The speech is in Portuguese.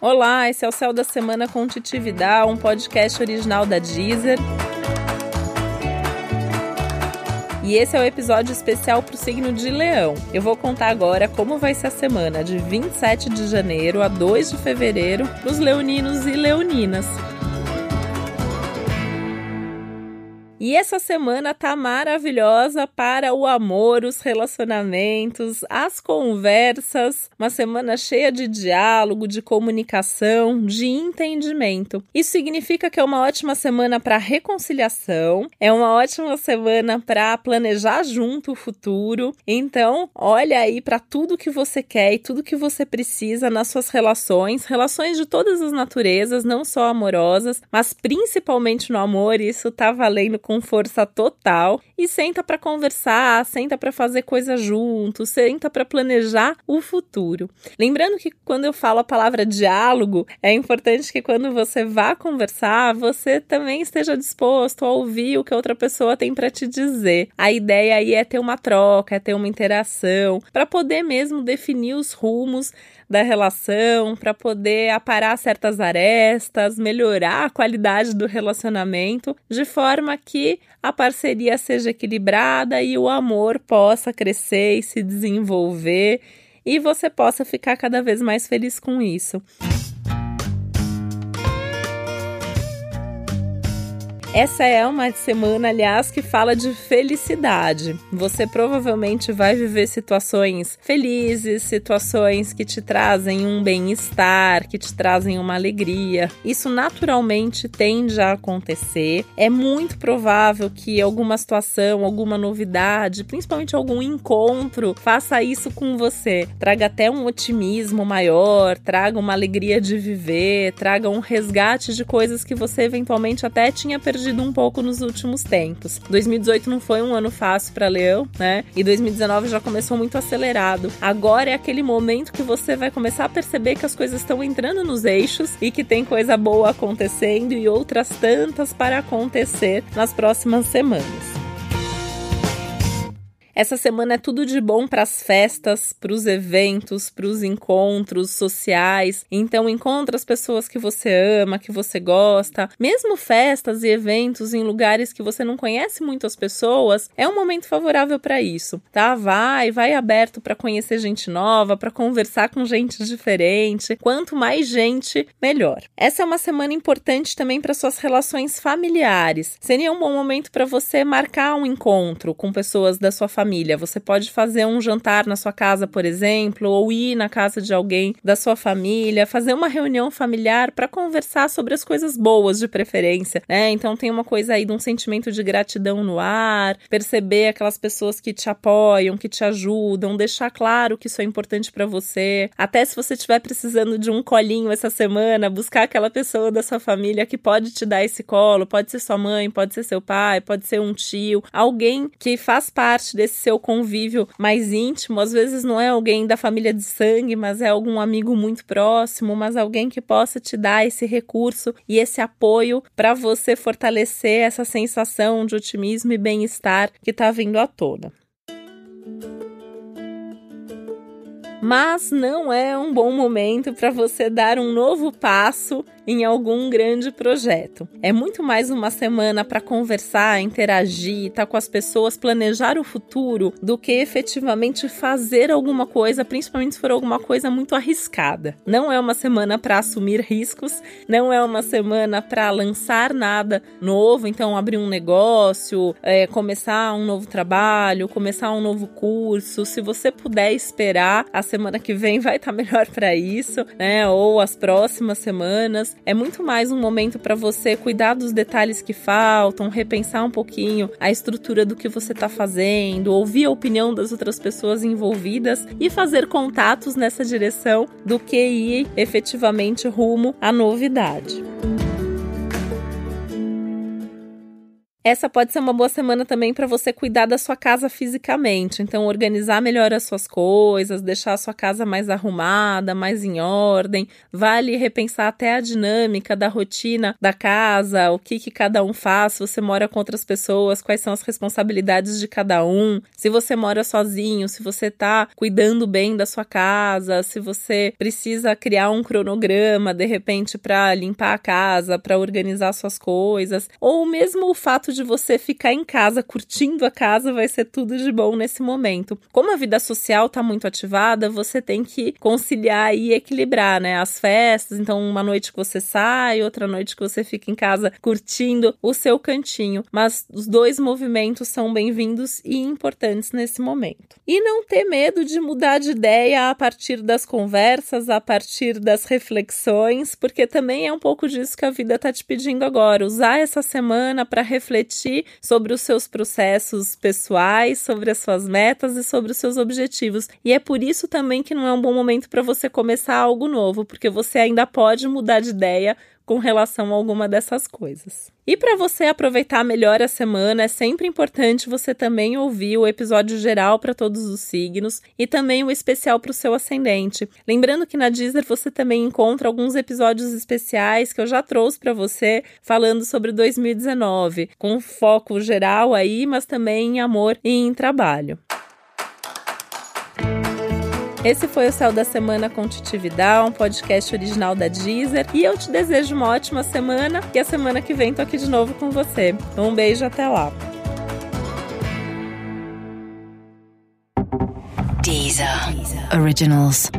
Olá, esse é o Céu da Semana com Titividade, um podcast original da Deezer. E esse é o episódio especial para o signo de Leão. Eu vou contar agora como vai ser a semana de 27 de janeiro a 2 de fevereiro para os leoninos e leoninas. E essa semana tá maravilhosa para o amor, os relacionamentos, as conversas. Uma semana cheia de diálogo, de comunicação, de entendimento. Isso significa que é uma ótima semana para reconciliação, é uma ótima semana para planejar junto o futuro. Então, olha aí para tudo que você quer e tudo que você precisa nas suas relações, relações de todas as naturezas, não só amorosas, mas principalmente no amor. Isso tá valendo com força total e senta para conversar, senta para fazer coisa junto, senta para planejar o futuro. Lembrando que quando eu falo a palavra diálogo, é importante que quando você vá conversar, você também esteja disposto a ouvir o que outra pessoa tem para te dizer. A ideia aí é ter uma troca, é ter uma interação, para poder mesmo definir os rumos da relação, para poder aparar certas arestas, melhorar a qualidade do relacionamento, de forma que a parceria seja equilibrada e o amor possa crescer e se desenvolver e você possa ficar cada vez mais feliz com isso. Essa é uma semana, aliás, que fala de felicidade. Você provavelmente vai viver situações felizes, situações que te trazem um bem-estar, que te trazem uma alegria. Isso naturalmente tende a acontecer. É muito provável que alguma situação, alguma novidade, principalmente algum encontro, faça isso com você. Traga até um otimismo maior, traga uma alegria de viver, traga um resgate de coisas que você eventualmente até tinha perdido perdido um pouco nos últimos tempos. 2018 não foi um ano fácil para Leão, né? E 2019 já começou muito acelerado. Agora é aquele momento que você vai começar a perceber que as coisas estão entrando nos eixos e que tem coisa boa acontecendo e outras tantas para acontecer nas próximas semanas. Essa semana é tudo de bom para as festas, para os eventos, para os encontros sociais. Então encontra as pessoas que você ama, que você gosta. Mesmo festas e eventos em lugares que você não conhece muito as pessoas, é um momento favorável para isso, tá? Vai, vai aberto para conhecer gente nova, para conversar com gente diferente. Quanto mais gente, melhor. Essa é uma semana importante também para suas relações familiares. Seria um bom momento para você marcar um encontro com pessoas da sua família família. Você pode fazer um jantar na sua casa, por exemplo, ou ir na casa de alguém da sua família, fazer uma reunião familiar para conversar sobre as coisas boas de preferência, né? Então tem uma coisa aí de um sentimento de gratidão no ar, perceber aquelas pessoas que te apoiam, que te ajudam, deixar claro que isso é importante para você. Até se você estiver precisando de um colinho essa semana, buscar aquela pessoa da sua família que pode te dar esse colo, pode ser sua mãe, pode ser seu pai, pode ser um tio, alguém que faz parte desse seu convívio mais íntimo. Às vezes não é alguém da família de sangue, mas é algum amigo muito próximo, mas alguém que possa te dar esse recurso e esse apoio para você fortalecer essa sensação de otimismo e bem-estar que está vindo à tona. Mas não é um bom momento para você dar um novo passo em algum grande projeto. É muito mais uma semana para conversar, interagir, estar tá com as pessoas, planejar o futuro, do que efetivamente fazer alguma coisa, principalmente se for alguma coisa muito arriscada. Não é uma semana para assumir riscos, não é uma semana para lançar nada novo, então abrir um negócio, é, começar um novo trabalho, começar um novo curso. Se você puder esperar, a semana que vem vai estar tá melhor para isso, né? Ou as próximas semanas é muito mais um momento para você cuidar dos detalhes que faltam, repensar um pouquinho a estrutura do que você está fazendo, ouvir a opinião das outras pessoas envolvidas e fazer contatos nessa direção do que ir efetivamente rumo à novidade. Essa pode ser uma boa semana também para você cuidar da sua casa fisicamente. Então, organizar melhor as suas coisas, deixar a sua casa mais arrumada, mais em ordem. Vale repensar até a dinâmica da rotina da casa, o que, que cada um faz, se você mora com outras pessoas, quais são as responsabilidades de cada um. Se você mora sozinho, se você está cuidando bem da sua casa, se você precisa criar um cronograma de repente para limpar a casa, para organizar suas coisas, ou mesmo o fato fato de você ficar em casa curtindo a casa vai ser tudo de bom nesse momento. Como a vida social está muito ativada, você tem que conciliar e equilibrar, né? As festas, então uma noite que você sai, outra noite que você fica em casa curtindo o seu cantinho. Mas os dois movimentos são bem-vindos e importantes nesse momento. E não ter medo de mudar de ideia a partir das conversas, a partir das reflexões, porque também é um pouco disso que a vida está te pedindo agora. Usar essa semana para refletir refletir sobre os seus processos pessoais, sobre as suas metas e sobre os seus objetivos. E é por isso também que não é um bom momento para você começar algo novo, porque você ainda pode mudar de ideia com relação a alguma dessas coisas. E para você aproveitar melhor a semana, é sempre importante você também ouvir o episódio geral para todos os signos e também o especial para o seu ascendente. Lembrando que na Deezer você também encontra alguns episódios especiais que eu já trouxe para você falando sobre 2019, com foco geral aí, mas também em amor e em trabalho. Esse foi o Céu da Semana com Titividade, um podcast original da Deezer. E eu te desejo uma ótima semana e a semana que vem tô aqui de novo com você. Um beijo, até lá. Deezer, Deezer. Originals.